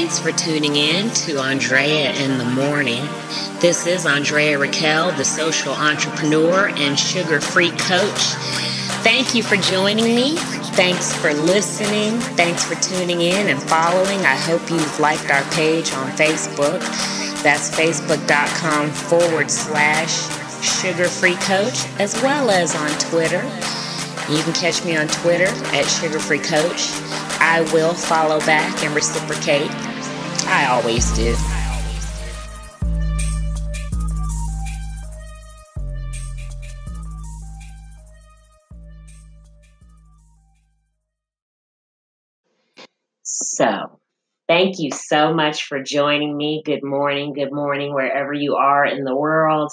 Thanks for tuning in to Andrea in the Morning. This is Andrea Raquel, the social entrepreneur and sugar free coach. Thank you for joining me. Thanks for listening. Thanks for tuning in and following. I hope you've liked our page on Facebook. That's facebook.com forward slash sugar free coach, as well as on Twitter. You can catch me on Twitter at sugar free coach. I will follow back and reciprocate. I always do. So, thank you so much for joining me. Good morning, good morning, wherever you are in the world.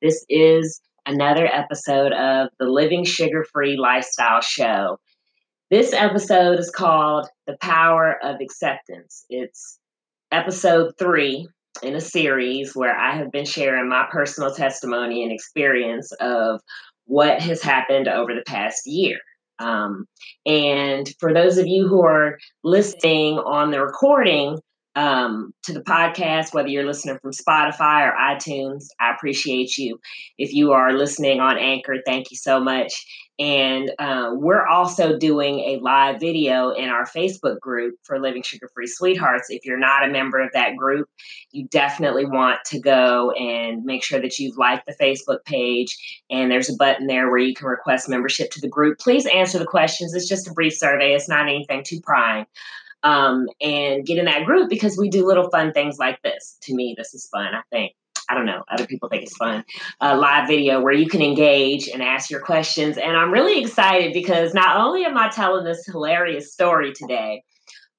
This is another episode of the Living Sugar Free Lifestyle Show. This episode is called The Power of Acceptance. It's episode three in a series where I have been sharing my personal testimony and experience of what has happened over the past year. Um, and for those of you who are listening on the recording um, to the podcast, whether you're listening from Spotify or iTunes, I appreciate you. If you are listening on Anchor, thank you so much. And uh, we're also doing a live video in our Facebook group for Living Sugar Free Sweethearts. If you're not a member of that group, you definitely want to go and make sure that you've liked the Facebook page. And there's a button there where you can request membership to the group. Please answer the questions. It's just a brief survey, it's not anything too prying. Um, and get in that group because we do little fun things like this. To me, this is fun, I think. I don't know, other people think it's fun, a live video where you can engage and ask your questions. And I'm really excited because not only am I telling this hilarious story today,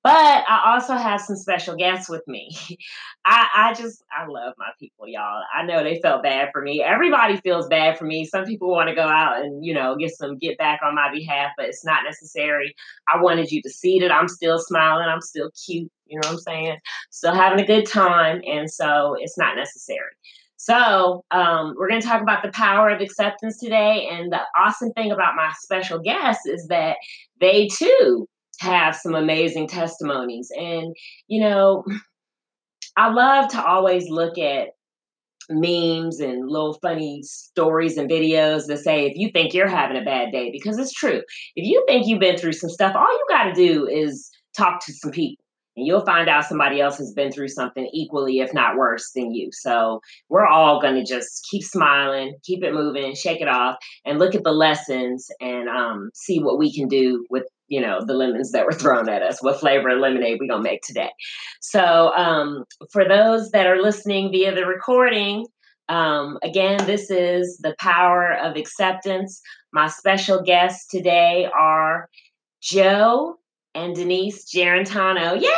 but I also have some special guests with me. I, I just, I love my people, y'all. I know they felt bad for me. Everybody feels bad for me. Some people want to go out and, you know, get some get back on my behalf, but it's not necessary. I wanted you to see that I'm still smiling. I'm still cute. You know what I'm saying? Still having a good time. And so it's not necessary. So, um, we're going to talk about the power of acceptance today. And the awesome thing about my special guests is that they too have some amazing testimonies. And, you know, I love to always look at memes and little funny stories and videos that say if you think you're having a bad day because it's true if you think you've been through some stuff all you got to do is talk to some people you'll find out somebody else has been through something equally if not worse than you. So we're all going to just keep smiling keep it moving shake it off and look at the lessons and um, see what we can do with you know the lemons that were thrown at us what flavor of lemonade we gonna make today. So um, for those that are listening via the recording um, again this is the power of acceptance. My special guests today are joe and denise Giarratano. yay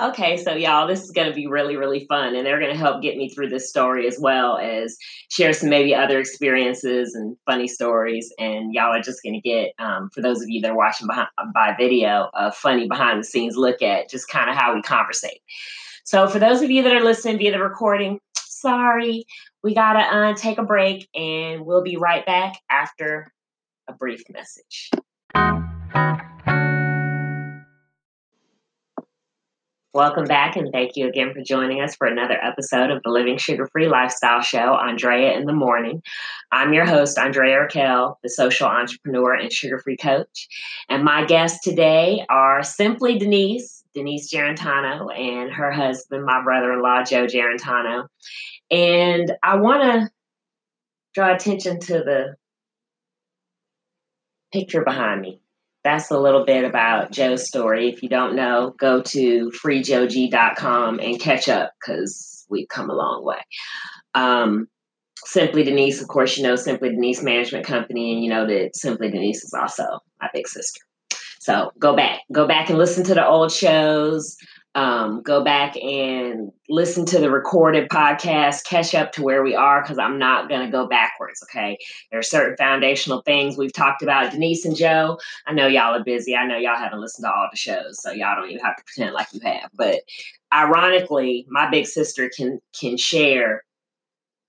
okay, so y'all, this is going to be really, really fun. And they're going to help get me through this story as well as share some maybe other experiences and funny stories. And y'all are just going to get, um, for those of you that are watching behind, by video, a funny behind the scenes look at just kind of how we conversate. So for those of you that are listening via the recording, sorry, we got to uh, take a break and we'll be right back after a brief message. Welcome back, and thank you again for joining us for another episode of the Living Sugar Free Lifestyle Show, Andrea in the Morning. I'm your host, Andrea Raquel, the social entrepreneur and sugar free coach. And my guests today are Simply Denise, Denise Giarratano, and her husband, my brother in law, Joe Giarratano. And I want to draw attention to the picture behind me that's a little bit about Joe's story. If you don't know, go to freejoeg.com and catch up because we've come a long way. Um, Simply Denise, of course, you know Simply Denise Management Company, and you know that Simply Denise is also my big sister. So go back, go back and listen to the old shows um, go back and listen to the recorded podcast, catch up to where we are, because I'm not going to go backwards. Okay. There are certain foundational things we've talked about. Denise and Joe, I know y'all are busy. I know y'all haven't listened to all the shows, so y'all don't even have to pretend like you have. But ironically, my big sister can can share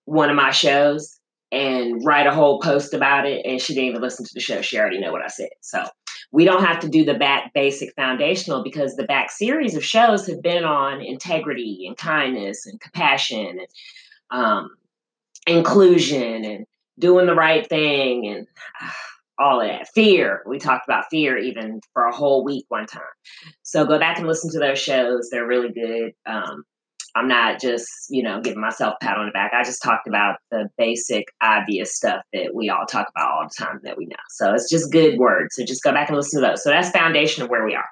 one of my shows and write a whole post about it and she didn't even listen to the show she already know what i said so we don't have to do the back basic foundational because the back series of shows have been on integrity and kindness and compassion and um, inclusion and doing the right thing and uh, all of that. Fear. We talked about fear even for a whole week one time. So go back and listen to those shows. They're really good. Um, I'm not just, you know, giving myself a pat on the back. I just talked about the basic, obvious stuff that we all talk about all the time that we know. So it's just good words. So just go back and listen to those. So that's foundation of where we are.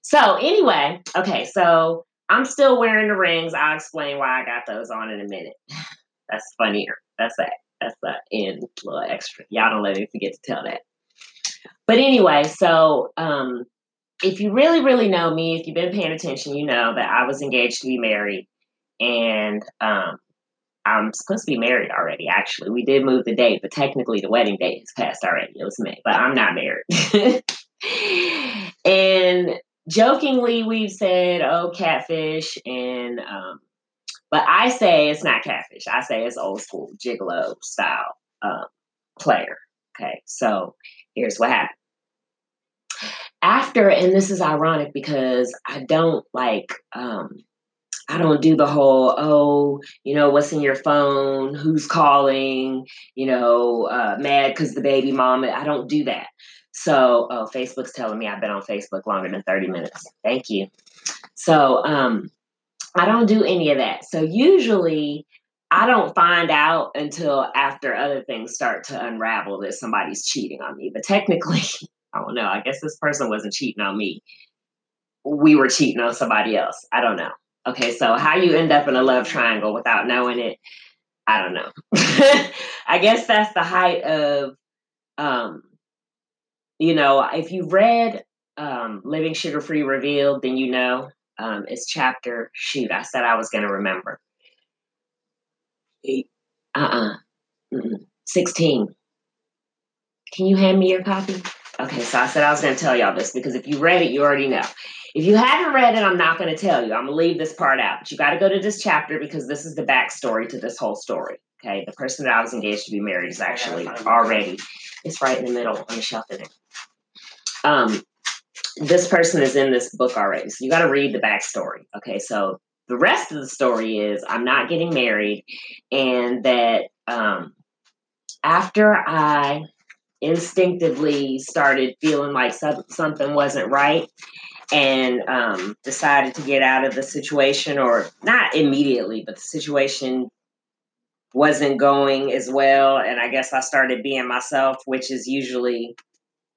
So anyway, okay, so I'm still wearing the rings. I'll explain why I got those on in a minute. That's funnier. That's that. That's the end little extra. Y'all don't let me forget to tell that. But anyway, so um, if you really, really know me, if you've been paying attention, you know that I was engaged to be married and um, I'm supposed to be married already. Actually, we did move the date, but technically the wedding date has passed already. It was May, but I'm not married. and jokingly, we've said, "Oh, catfish," and um, but I say it's not catfish. I say it's old school gigolo style um, player. Okay, so here's what happened. After, and this is ironic because I don't like um, I don't do the whole, oh, you know, what's in your phone, who's calling, you know, uh, mad because the baby mama. I don't do that. So, oh, Facebook's telling me I've been on Facebook longer than 30 minutes. Thank you. So, um, I don't do any of that. So, usually, I don't find out until after other things start to unravel that somebody's cheating on me. But technically, I don't know. I guess this person wasn't cheating on me. We were cheating on somebody else. I don't know. Okay, so how you end up in a love triangle without knowing it, I don't know. I guess that's the height of, um, you know, if you read um, Living Sugar Free Revealed, then you know um, it's chapter, shoot, I said I was going to remember. Uh uh-uh. uh 16. Can you hand me your copy? Okay, so I said I was going to tell y'all this because if you read it, you already know. If you haven't read it, I'm not going to tell you. I'm going to leave this part out. But you got to go to this chapter because this is the backstory to this whole story. Okay, the person that I was engaged to be married is actually already. It's right in the middle on the shelf in there. Um, this person is in this book already, so you got to read the backstory. Okay, so the rest of the story is I'm not getting married, and that um, after I instinctively started feeling like something wasn't right and um, decided to get out of the situation, or not immediately, but the situation wasn't going as well. And I guess I started being myself, which is usually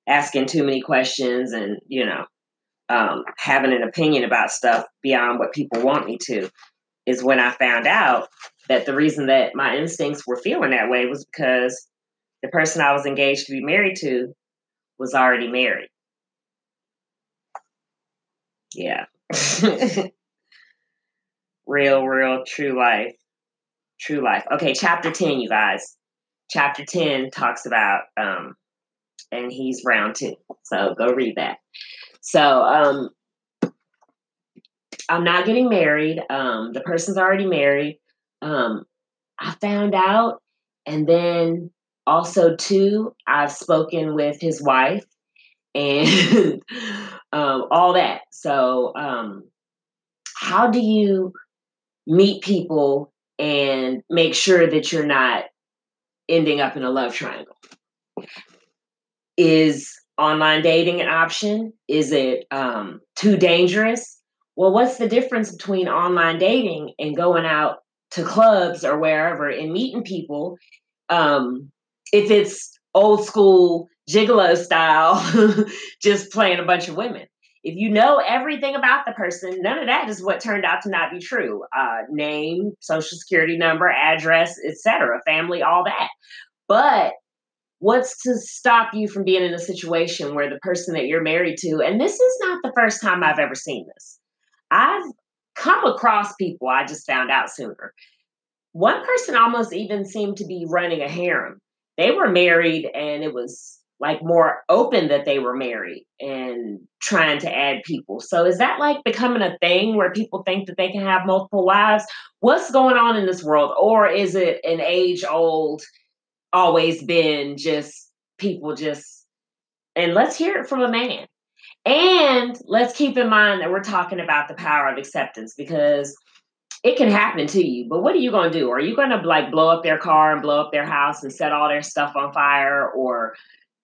asking too many questions and, you know, um, having an opinion about stuff beyond what people want me to. Is when I found out that the reason that my instincts were feeling that way was because the person I was engaged to be married to was already married. Yeah. real, real, true life. True life. Okay, chapter 10, you guys. Chapter 10 talks about, um, and he's round two. So go read that. So, um, I'm not getting married. Um, the person's already married. Um, I found out, and then also too, I've spoken with his wife, and um, all that. So, um, how do you meet people and make sure that you're not ending up in a love triangle? Is online dating an option? Is it um, too dangerous? Well, what's the difference between online dating and going out to clubs or wherever and meeting people? Um, if it's old school gigolo style, just playing a bunch of women. If you know everything about the person, none of that is what turned out to not be true. Uh, name, social security number, address, etc., family, all that. But what's to stop you from being in a situation where the person that you're married to, and this is not the first time I've ever seen this. I've come across people, I just found out sooner. One person almost even seemed to be running a harem. They were married and it was like more open that they were married and trying to add people. So is that like becoming a thing where people think that they can have multiple wives? What's going on in this world? Or is it an age old, always been just people just and let's hear it from a man. And let's keep in mind that we're talking about the power of acceptance because it can happen to you. But what are you going to do? Are you going to like blow up their car and blow up their house and set all their stuff on fire or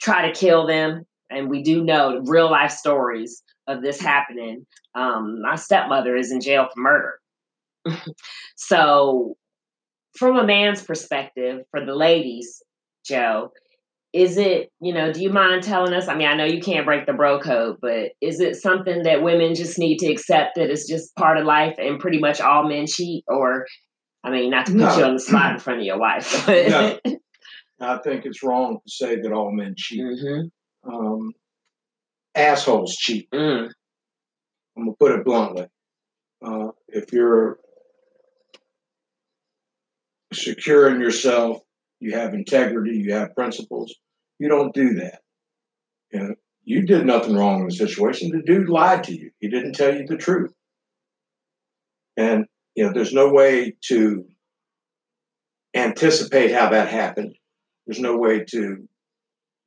try to kill them? And we do know real life stories of this happening. Um, my stepmother is in jail for murder. so, from a man's perspective, for the ladies, Joe, is it, you know, do you mind telling us? I mean, I know you can't break the bro code, but is it something that women just need to accept that it's just part of life and pretty much all men cheat? Or, I mean, not to put no. you on the spot in front of your wife. But. no. I think it's wrong to say that all men cheat. Mm-hmm. Um, assholes cheat. Mm. I'm going to put it bluntly. Uh, if you're securing yourself, you have integrity, you have principles, you don't do that. You know, you did nothing wrong in the situation. The dude lied to you. He didn't tell you the truth. And you know, there's no way to anticipate how that happened. There's no way to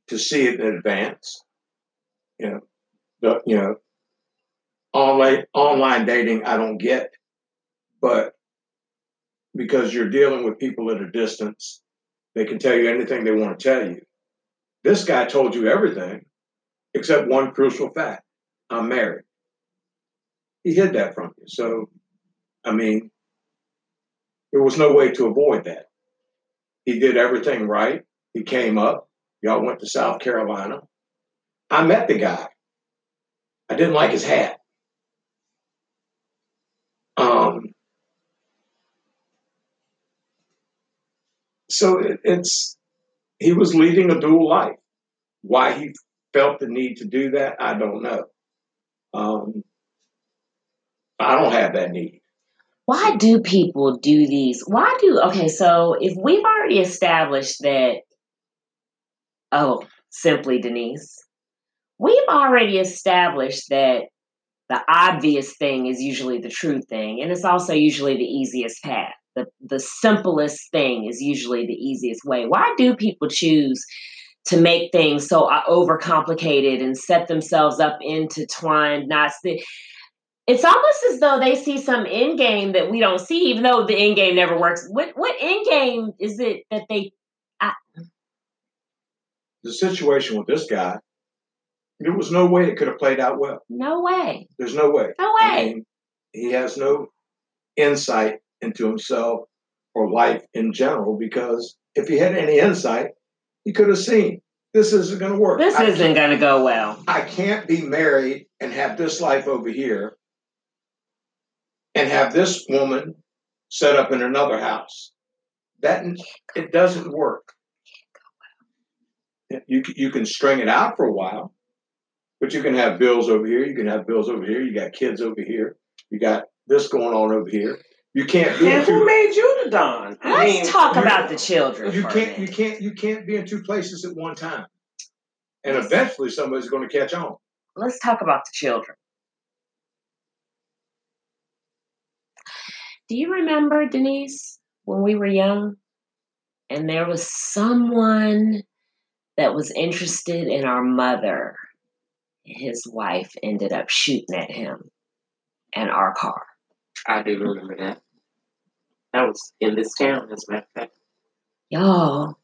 to see it in advance. You know, the, you know, online online dating I don't get, but because you're dealing with people at a distance, they can tell you anything they want to tell you. This guy told you everything except one crucial fact I'm married. He hid that from you. So, I mean, there was no way to avoid that. He did everything right. He came up. Y'all went to South Carolina. I met the guy. I didn't like his hat. Um, so it, it's he was leading a dual life. Why he felt the need to do that, I don't know. Um, I don't have that need. Why do people do these? Why do okay? So if we've already established that, oh, simply Denise, we've already established that the obvious thing is usually the true thing, and it's also usually the easiest path the the simplest thing is usually the easiest way. Why do people choose to make things so uh, overcomplicated and set themselves up intertwined knots? It's almost as though they see some end game that we don't see, even though the end game never works. What what end game is it that they? I... The situation with this guy, there was no way it could have played out well. No way. There's no way. No way. I mean, he has no insight into himself or life in general because if he had any insight, he could have seen this isn't going to work. This I isn't going to go well. I can't be married and have this life over here and have this woman set up in another house. That it doesn't work. You you can string it out for a while, but you can have bills over here. You can have bills over here. You got kids over here. You got this going on over here. You can't be. And who made you the don? I Let's mean, talk about the children. You can't. You can't. You can't be in two places at one time. And eventually, somebody's going to catch on. Let's talk about the children. Do you remember Denise when we were young, and there was someone that was interested in our mother? His wife ended up shooting at him and our car. I do remember that. That was in this town, as a matter of fact. Y'all,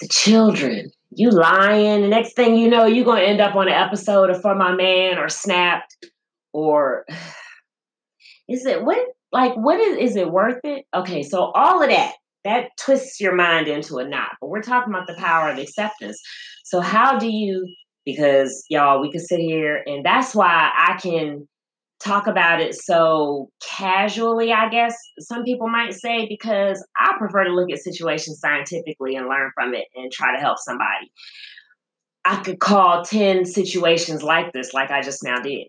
the children, you lying. The next thing you know, you're going to end up on an episode of For My Man or Snapped. Or is it what? Like, what is, is it worth it? Okay, so all of that, that twists your mind into a knot. But we're talking about the power of acceptance. So, how do you, because y'all, we could sit here and that's why I can talk about it so casually, I guess some people might say, because I prefer to look at situations scientifically and learn from it and try to help somebody. I could call 10 situations like this, like I just now did.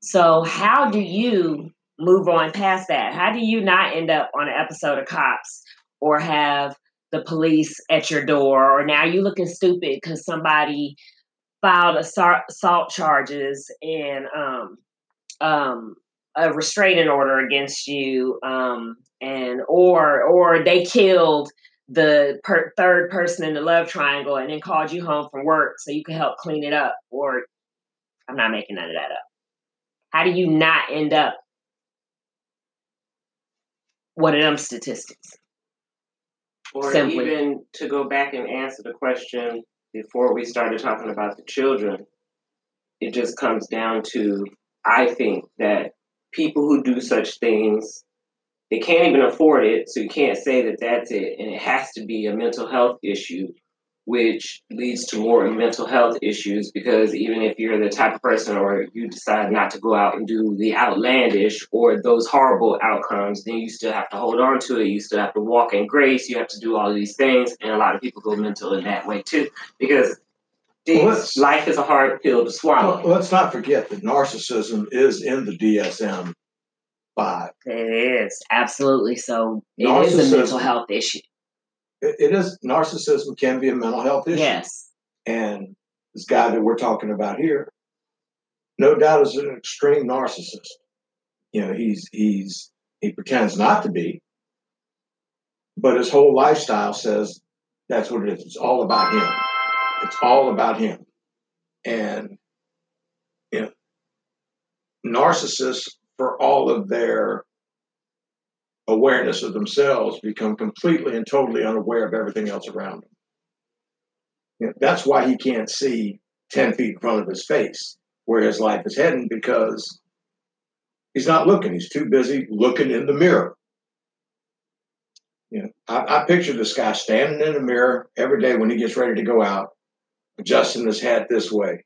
So, how do you move on past that? How do you not end up on an episode of Cops or have the police at your door or now you looking stupid because somebody filed assault charges and um, um, a restraining order against you, um, and or or they killed the per- third person in the love triangle and then called you home from work so you could help clean it up. Or I'm not making none of that up. How do you not end up one of them statistics? Or Simply. even to go back and answer the question before we started talking about the children, it just comes down to I think that people who do such things they can't even afford it, so you can't say that that's it, and it has to be a mental health issue, which leads to more mental health issues because even if you're the type of person or you decide not to go out and do the outlandish or those horrible outcomes, then you still have to hold on to it. You still have to walk in grace. You have to do all these things, and a lot of people go mental in that way too because Well, life is a hard pill to swallow. Well, let's not forget that narcissism is in the DSM five. It is absolutely so. It is a mental health issue. It, it is narcissism can be a mental health issue. Yes. And this guy that we're talking about here, no doubt is an extreme narcissist. You know, he's he's he pretends not to be, but his whole lifestyle says that's what it is. It's all about him. It's all about him. And you know, narcissists, for all of their awareness of themselves, become completely and totally unaware of everything else around them. You know, that's why he can't see 10 feet in front of his face where his life is heading because he's not looking. He's too busy looking in the mirror. You know, I, I picture this guy standing in the mirror every day when he gets ready to go out, adjusting his hat this way,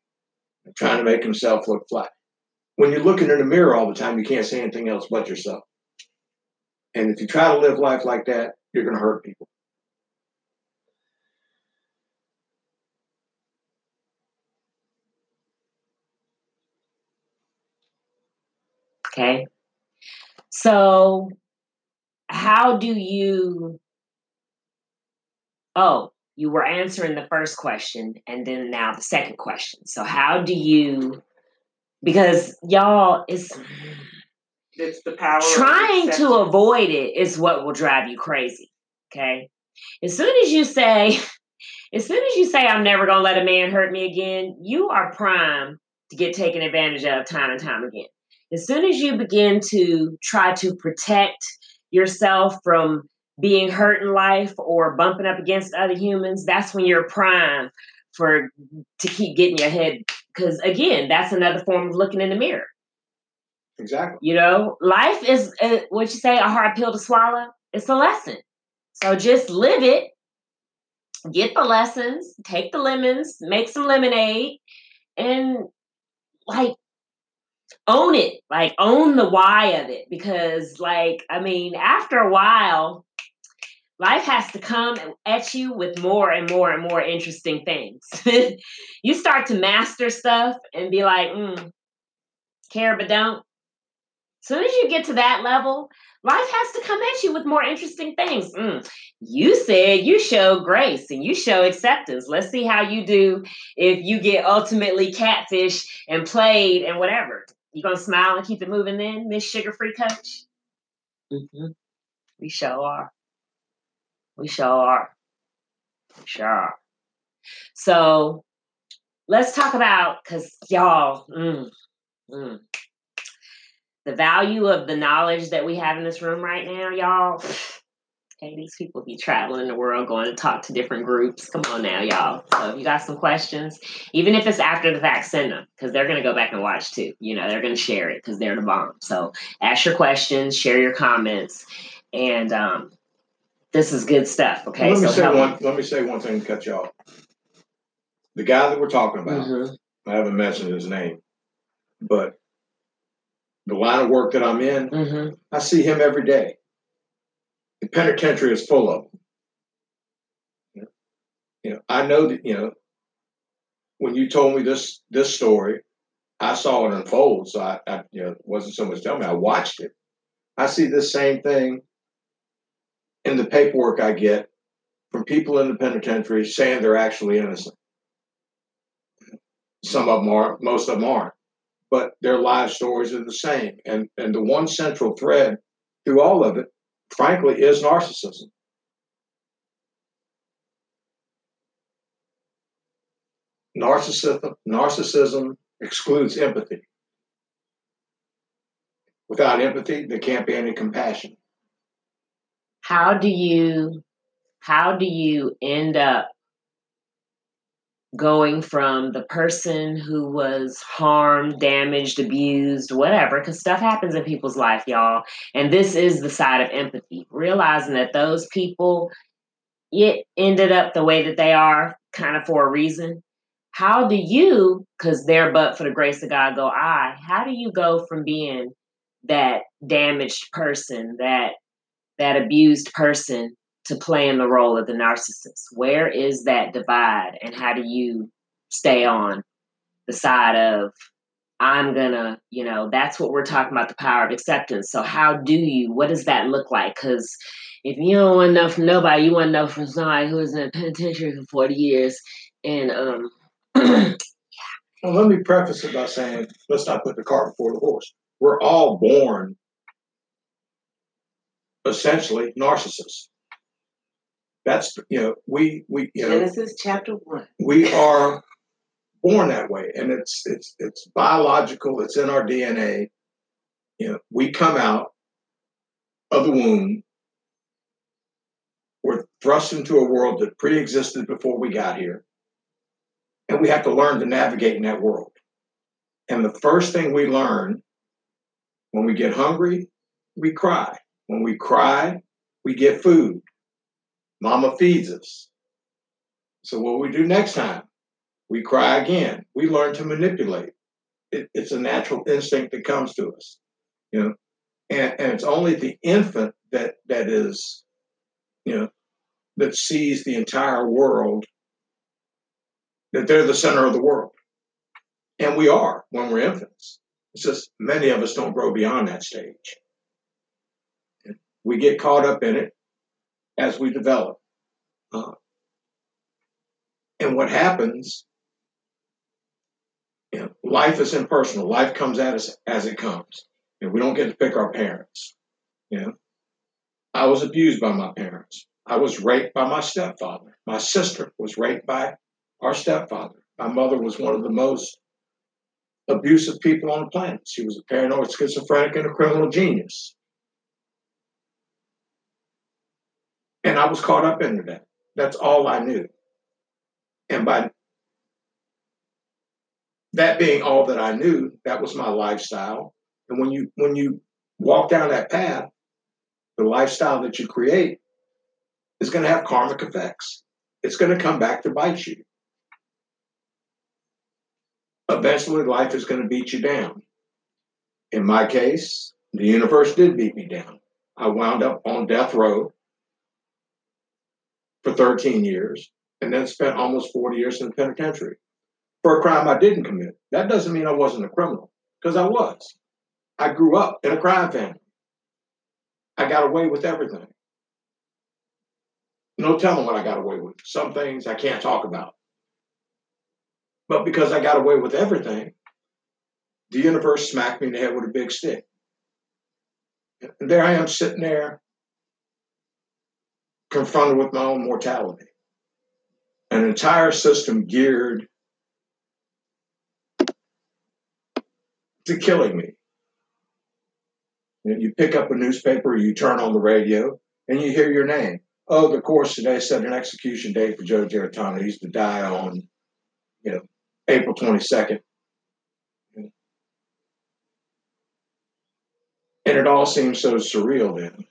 trying to make himself look flat. When you're looking in the mirror all the time, you can't see anything else but yourself. And if you try to live life like that, you're going to hurt people. Okay. So, how do you? Oh, you were answering the first question and then now the second question. So, how do you? Because y'all is It's the power. trying to avoid it is what will drive you crazy. Okay. As soon as you say, as soon as you say, I'm never going to let a man hurt me again, you are prime to get taken advantage of time and time again. As soon as you begin to try to protect yourself from being hurt in life or bumping up against other humans, that's when you're prime for to keep getting your head. Because again, that's another form of looking in the mirror. Exactly. You know, life is uh, what you say a hard pill to swallow. It's a lesson. So just live it. Get the lessons, take the lemons, make some lemonade, and like own it. Like own the why of it. Because, like, I mean, after a while, life has to come at you with more and more and more interesting things. you start to master stuff and be like, mm, care but don't As soon as you get to that level, life has to come at you with more interesting things. Mm, you said you show grace and you show acceptance. Let's see how you do if you get ultimately catfish and played and whatever. You gonna smile and keep it moving then, Miss Sugar Free Coach? Mm-hmm. We sure are. We sure are. We sure are. So let's talk about because y'all. Mm, mm the value of the knowledge that we have in this room right now, y'all. Okay, these people be traveling the world, going to talk to different groups. Come on now, y'all. So if you got some questions, even if it's after the fact, send them because they're gonna go back and watch too. You know, they're gonna share it because they're the bomb. So ask your questions, share your comments, and um, this is good stuff. Okay, let me so say one. Let me say one thing to cut you off. The guy that we're talking about, Mhm. I haven't mentioned his name, but the line of work that I'm in, Mhm. I see him every day. The penitentiary is full of them. You know, I know that you know. When you told me this this story, I saw it unfold. So I, I you know, it wasn't so much telling me. I watched it. I see this same thing in the paperwork I get from people in the penitentiary saying they're actually innocent. Some of them are, most of them aren't, but their life stories are the same. And and the one central thread through all of it, frankly, is narcissism. Narcissism, narcissism excludes empathy. Without empathy, there can't be any compassion. How do you how do you end up going from the person who was harmed, damaged, abused, whatever, because stuff happens in people's life, y'all. And this is the side of empathy, realizing that those people it ended up the way that they are kind of for a reason. How do you, because they're but for the grace of God go I, how do you go from being that damaged person, that that abused person to playing the role of the narcissist? Where is that divide and how do you stay on the side of I'm gonna, you know, that's what we're talking about the power of acceptance. So, how do you, what does that look like? Because if you don't want know from nobody, you want to know from somebody who was in a penitentiary for 40 years. And, um, yeah. Well, let me preface it by saying, let's not put the cart before the horse. We're all born essentially narcissists. That's you know we we you know Genesis chapter one. We are born that way, and it's it's it's biological. It's in our DNA. You know, we come out of the womb. We're thrust into a world that pre-existed before we got here, and we have to learn to navigate in that world. And the first thing we learn when we get hungry, we cry. When we cry, we get food. Mama feeds us. So what we do next time? We cry again. We learn to manipulate. It, it's a natural instinct that comes to us, you know. And, and it's only the infant that that is, you know, that sees the entire world. That they're the center of the world, and we are when we're infants. It's just many of us don't grow beyond that stage. We get caught up in it as we develop. Uh, and what happens, you know, life is impersonal. Life comes at us as it comes. And we don't get to pick our parents. You know, I was abused by my parents. I was raped by my stepfather. My sister was raped by our stepfather. My mother was one of the most abusive people on the planet. She was a paranoid schizophrenic and a criminal genius. And I was caught up into that. That's all I knew. And by that being all that I knew, that was my lifestyle. And when you when you walk down that path, the lifestyle that you create is going to have karmic effects. It's going to come back to bite you. Eventually, life is going to beat you down. In my case, the universe did beat me down. I wound up on death row for 13 years and then spent almost 40 years in the penitentiary for a crime I didn't commit. That doesn't mean I wasn't a criminal, because I was. I grew up in a crime family. I got away with everything. No telling what I got away with. Some things I can't talk about. But because I got away with everything, the universe smacked me in the head with a big stick. And there I am sitting there confronted with my own mortality. An entire system geared to killing me. You, pick up a newspaper, you turn on the radio, and you hear your name. Oh, the course today set an execution date for Joe Giarratano. He's to die on, you know, April 22nd. And it all seems so surreal then.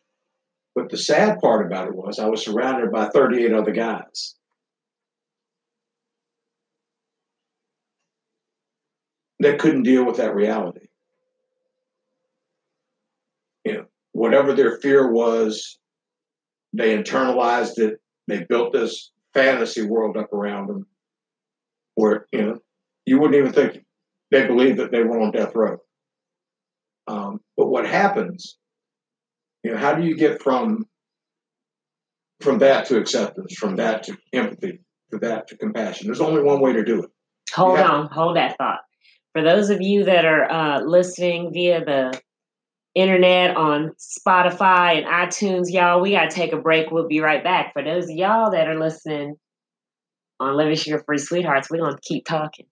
But the sad part about it was I was surrounded by 38 other guys. That couldn't deal with that reality. You know, whatever their fear was, they internalized it. They built this fantasy world up around them where, you know, you wouldn't even think they believed that they were on death row. Um, but what happens you know, how do you get from from that to acceptance, from that to empathy, to that to compassion? There's only one way to do it. Hold on, hold that thought. For those of you that are uh, listening via the internet on Spotify and iTunes, y'all, we got to take a break. We'll be right back. For those of y'all that are listening on Living Sugar Free Sweethearts. We're going to keep talking.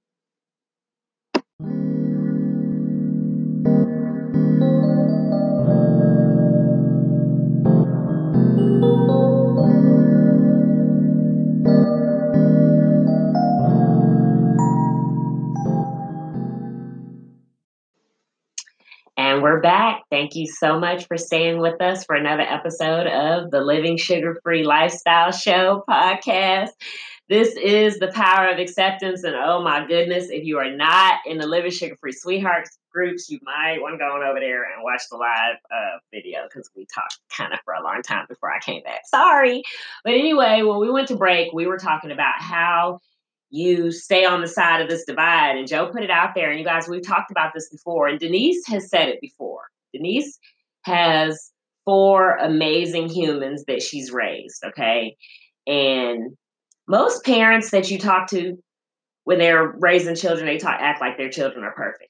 And we're back. Thank you so much for staying with us for another episode of the Living Sugar Free Lifestyle Show podcast. This is the power of acceptance. And oh my goodness, if you are not in the Living Sugar Free Sweethearts groups, you might want to go on over there and watch the live uh, video because we talked kind of for a long time before I came back. Sorry. But anyway, when we went to break, we were talking about how you stay on the side of this divide. And Joe put it out there. And you guys, we've talked about this before. And Denise has said it before. Denise has four amazing humans that she's raised. Okay. And most parents that you talk to when they're raising children, they talk act like their children are perfect.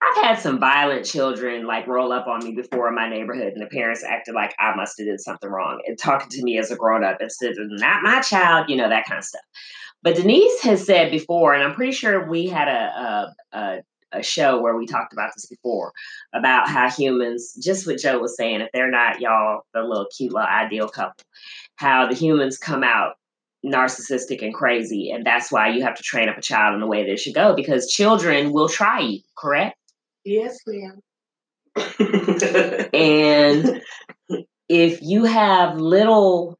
I've had some violent children like roll up on me before in my neighborhood, and the parents acted like I must have did something wrong and talking to me as a grown up instead of not my child, you know that kind of stuff. But Denise has said before, and I'm pretty sure we had a, a, a a show where we talked about this before about how humans, just what Joe was saying, if they're not y'all, the little cute little ideal couple, how the humans come out narcissistic and crazy. And that's why you have to train up a child in the way they should go because children will try you, correct? Yes, ma'am. and if you have little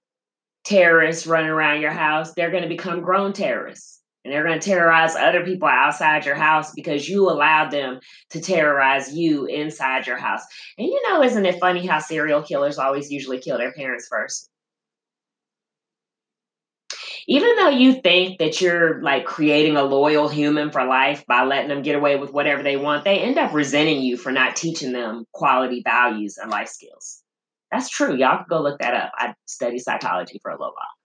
terrorists running around your house, they're going to become grown terrorists. And they're going to terrorize other people outside your house because you allowed them to terrorize you inside your house. And you know, isn't it funny how serial killers always usually kill their parents first? even though you think that you're like creating a loyal human for life by letting them get away with whatever they want, they end up resenting you for not teaching them quality values and life skills. That's true. Y'all can go look that up. I studied psychology for a little while.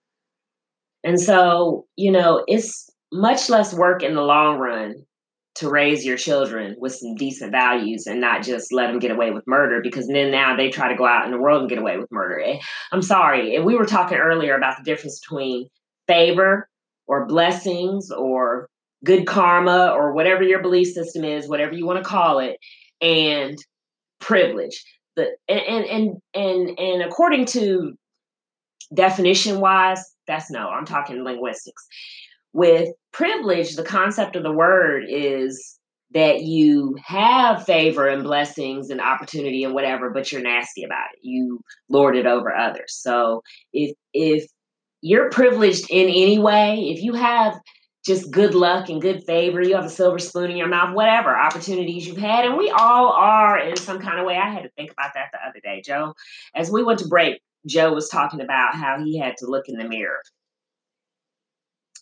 And so, you know, it's much less work in the long run to raise your children with some decent values and not just let them get away with murder because then now they try to go out in the world and get away with murder. Eh, I'm sorry. And we were talking earlier about the difference between favor or blessings or good karma or whatever your belief system is, whatever you want to call it, and privilege. The and and and and according to definition wise, that's no, I'm talking linguistics. With privilege, the concept of the word is that you have favor and blessings and opportunity and whatever, but you're nasty about it. You lord it over others. So if if you're privileged in any way. If you have just good luck and good favor, you have a silver spoon in your mouth, whatever opportunities you've had. And we all are in some kind of way. I had to think about that the other day, Joe. As we went to break, Joe was talking about how he had to look in the mirror.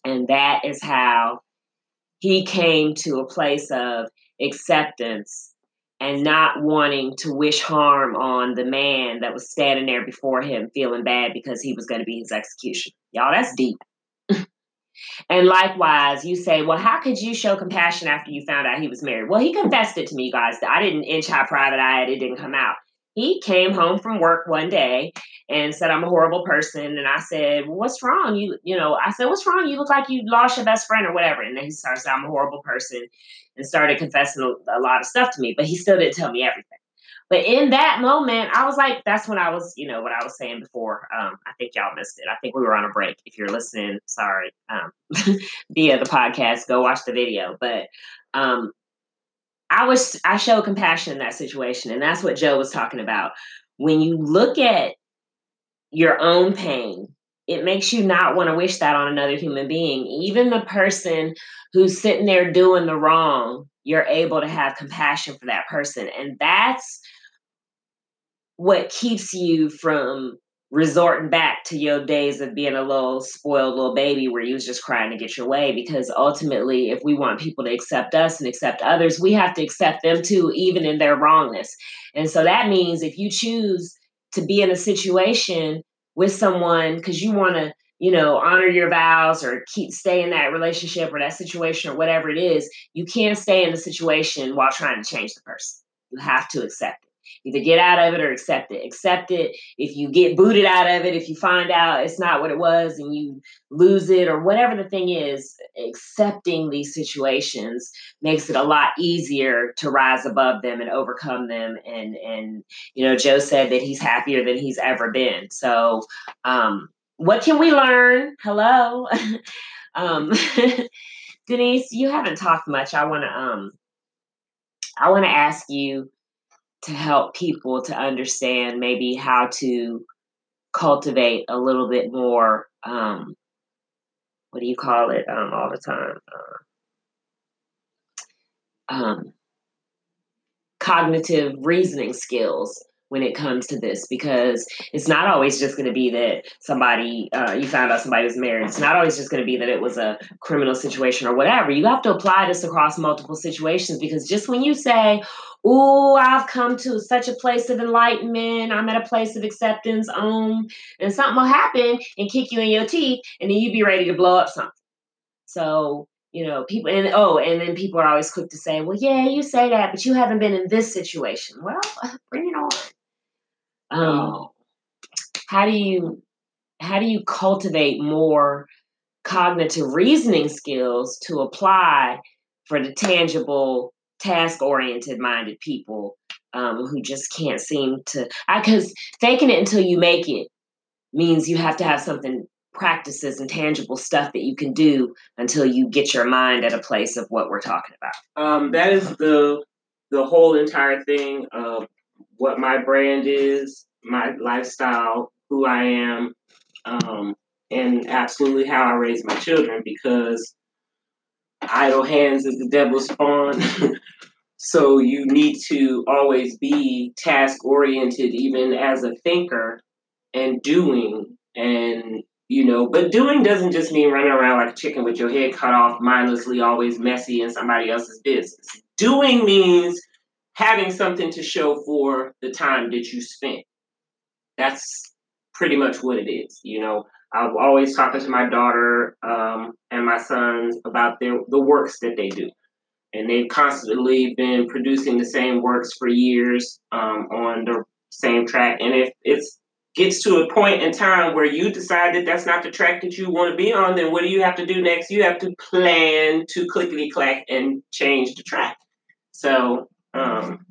And that is how he came to a place of acceptance and not wanting to wish harm on the man that was standing there before him feeling bad because he was going to be his execution. Y'all, that's deep. And likewise, you say, well, how could you show compassion after you found out he was married? Well, he confessed it to me, guys. I didn't inch high private eye, it didn't come out he came home from work one day and said i'm a horrible person and i said well, what's wrong you you know i said what's wrong you look like you lost your best friend or whatever and then he started saying i'm a horrible person and started confessing a, a lot of stuff to me but he still didn't tell me everything but in that moment i was like that's when i was you know what i was saying before. Um, i think y'all missed it. I think we were on a break. If you're listening sorry. Um, via the podcast go watch the video. But um, I was I showed compassion in that situation, and that's what Joe was talking about. When you look at your own pain, it makes you not want to wish that on another human being. Even the person who's sitting there doing the wrong, you're able to have compassion for that person, and that's what keeps you from resorting back to your days of being a little spoiled little baby where you was just crying to get your way? Because ultimately if we want people to accept us and accept others we have to accept them too even in their wrongness. And so that means if you choose to be in a situation with someone because you want to you know honor your vows or keep stay in that relationship or that situation or whatever it is you can't stay in the situation while trying to change the person. You have to accept it Either get out of it or accept it. Accept it. If you get booted out of it, if you find out it's not what it was and you lose it or whatever the thing is, accepting these situations makes it a lot easier to rise above them and overcome them. And and you know, Joe said that he's happier than he's ever been. So um what can we learn? Hello. um Denise, you haven't talked much. I want to um I want to ask you to help people to understand maybe how to cultivate a little bit more um what do you call it um all the time? Uh, um cognitive reasoning skills when it comes to this because it's not always just going to be that somebody uh, you found out somebody was married. It's not always just going to be that it was a criminal situation or whatever. You have to apply this across multiple situations because just when you say oh i've come to such a place of enlightenment i'm at a place of acceptance um and something will happen and kick you in your teeth and then you'd be ready to blow up something. So you know people and oh and then people are always quick to say well yeah you say that but you haven't been in this situation. Well bring it on um, how do you how do you cultivate more cognitive reasoning skills to apply for the tangible task oriented minded people um, who just can't seem to because faking it until you make it means you have to have something practices and tangible stuff that you can do until you get your mind at a place of what we're talking about. Um, that is the the whole entire thing of what my brand is, my lifestyle, who I am, um, and absolutely how I raise my children because idle hands is the devil's spawn. so you need to always be task oriented, even as a thinker, and doing. And, you know, but doing doesn't just mean running around like a chicken with your head cut off, mindlessly, always messy in somebody else's business. Doing means having something to show for the time that you spent. That's pretty much what it is. You know, I'm always talking to my daughter um, and my sons about their the works that they do, and they've constantly been producing the same works for years um, on the same track. And if it gets to a point in time where you decide that that's not the track that you want to be on, then what do you have to do next? You have to plan to clickety clack and change the track. So um,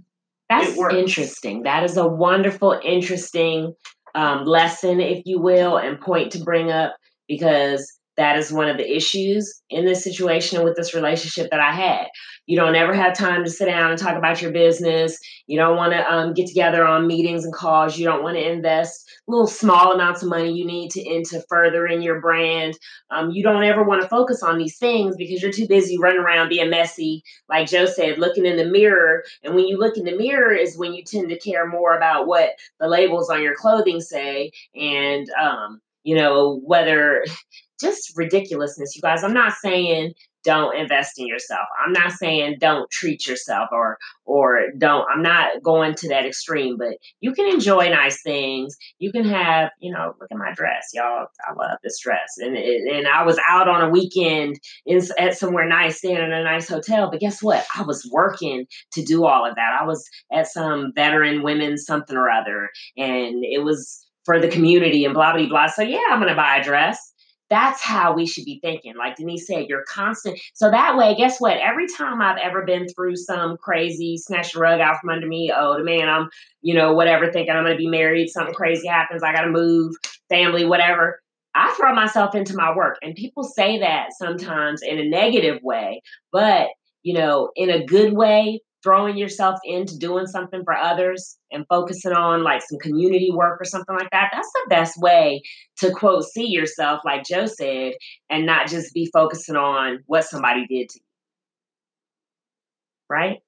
That's interesting. That is a wonderful, interesting um, lesson, if you will, and point to bring up because that is one of the issues in this situation with this relationship that I had. You don't ever have time to sit down and talk about your business. You don't want to um, get together on meetings and calls. You don't want to invest little small amounts of money you need to into furthering your brand. Um, you don't ever want to focus on these things because you're too busy running around being messy, like Joe said, looking in the mirror. And when you look in the mirror is when you tend to care more about what the labels on your clothing say and um, you know whether just ridiculousness, you guys. I'm not saying don't invest in yourself. I'm not saying don't treat yourself or or don't. I'm not going to that extreme, but you can enjoy nice things. You can have, you know, look at my dress, y'all. I love this dress, and and I was out on a weekend in at somewhere nice, staying in a nice hotel. But guess what? I was working to do all of that. I was at some veteran women's something or other, and it was for the community and blah blah blah. So yeah, I'm gonna buy a dress that's how we should be thinking. Like Denise said, you're constant. So that way, guess what? Every time I've ever been through some crazy snatch rug out from under me, oh, the man, I'm, you know, whatever, thinking I'm going to be married, something crazy happens, I got to move, family, whatever. I throw myself into my work. And people say that sometimes in a negative way, but, you know, in a good way, throwing yourself into doing something for others and focusing on like some community work or something like that, that's the best way to quote see yourself, like Joe said, and not just be focusing on what somebody did to you. Right?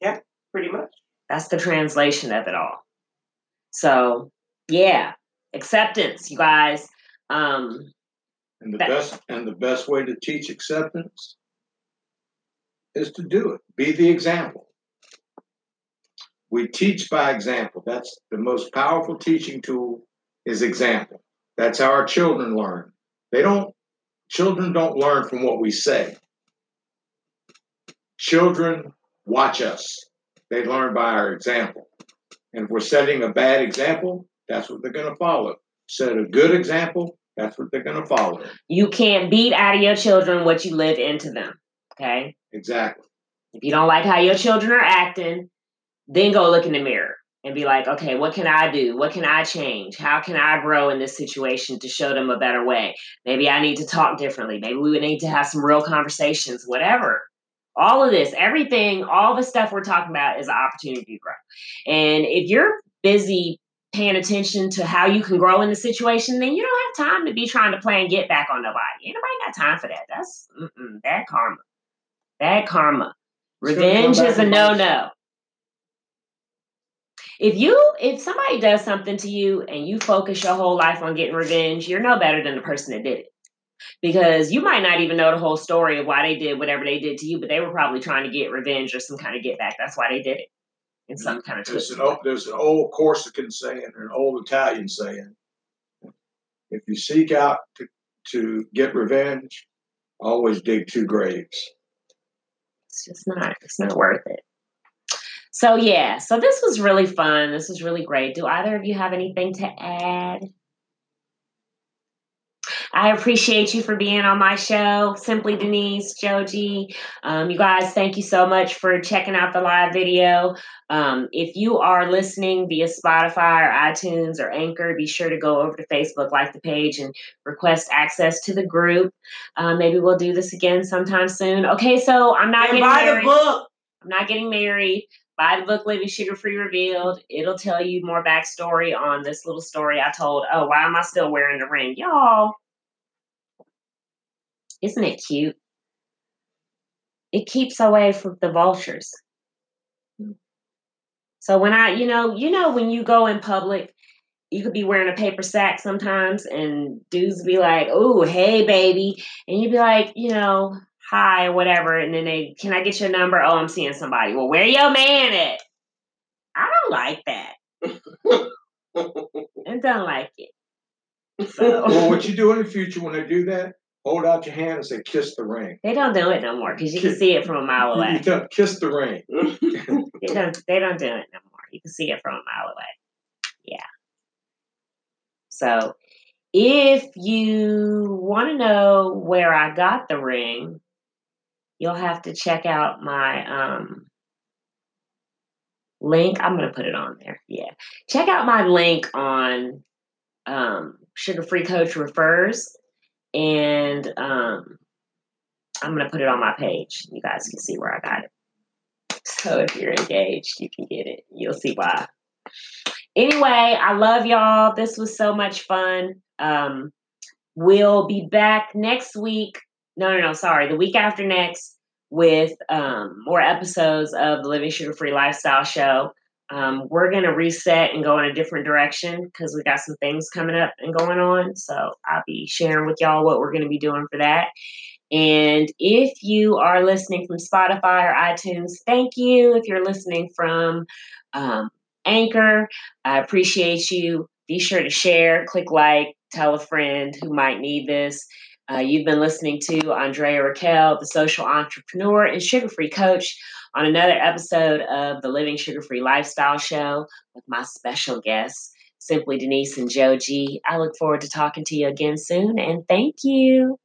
Yeah, pretty much. That's the translation of it all. So, yeah, acceptance, you guys. Um, and the that, best and the best way to teach acceptance is to do it. Be the example. We teach by example. That's the most powerful teaching tool is example. That's how our children learn. They don't children don't learn from what we say. Children watch us. They learn by our example. And if we're setting a bad example, that's what they're going to follow. Set a good example, that's what they're going to follow. You can't beat out of your children what you live into them. Okay. Exactly. If you don't like how your children are acting, then go look in the mirror and be like, okay, what can I do? What can I change? How can I grow in this situation to show them a better way? Maybe I need to talk differently. Maybe we would need to have some real conversations, whatever. All of this, everything, all the stuff we're talking about is an opportunity to grow. And if you're busy paying attention to how you can grow in the situation, then you don't have time to be trying to play and get back on nobody. Ain't nobody got time for that. That's bad karma. Bad karma. Revenge is a no no. If you if somebody does something to you and you focus your whole life on getting revenge, you're no better than the person that did it. Because you might not even know the whole story of why they did whatever they did to you, but they were probably trying to get revenge or some kind of get back. That's why they did it. In some kind of there's an, old, there's an old Corsican saying an old Italian saying. If you seek out to, to get revenge, always dig two graves. It's just not it's not worth it. So yeah, so this was really fun. This was really great. Do either of you have anything to add? I appreciate you for being on my show, Simply Denise, Joe G. Um, you guys, thank you so much for checking out the live video. Um, if you are listening via Spotify or iTunes or Anchor, be sure to go over to Facebook, like the page, and request access to the group. Uh, maybe we'll do this again sometime soon. Okay, so I'm not and getting buy married. the book. I'm not getting married. Buy the book Living Sugar Free Revealed. It'll tell you more backstory on this little story I told. Oh, why am I still wearing the ring? Y'all, isn't it cute? It keeps away from the vultures. So when I, you know, you know, when you go in public, you could be wearing a paper sack sometimes, and dudes be like, "Oh, hey, baby," and you'd be like, you know, hi, or whatever, and then they, can I get your number? Oh, I'm seeing somebody. Well, where your man at? I don't like that. I don't like it. So Well, what you do in the future when they do that, hold out your hand and say, kiss the ring. they don't do it no more because you can see it from a mile away. you tell- kiss the ring. They don't. They don't do it no more. You can see it from a mile away. Yeah. So, if you want to know where I got the ring, you'll have to check out my um link. I'm gonna put it on there. Yeah. Check out my link on um Sugar Free Coach refers, and um I'm gonna put it on my page. You guys can see where I got it. So if you're engaged, you can get it. You'll see why. Anyway, I love y'all. This was so much fun. Um, we'll be back next week. No, no, no, sorry. The week after next with um, more episodes of the Living Sugar Free Lifestyle Show. Um, we're going to reset and go in a different direction because we got some things coming up and going on. So I'll be sharing with y'all what we're going to be doing for that. And if you are listening from Spotify or iTunes, thank you. If you're listening from um, Anchor, I appreciate you. Be sure to share, click like, tell a friend who might need this. Uh, you've been listening to Andrea Raquel, the social entrepreneur and sugar free coach, on another episode of the Living Sugar Free Lifestyle Show with my special guests, Simply Denise and Joe G. I look forward to talking to you again soon, and thank you.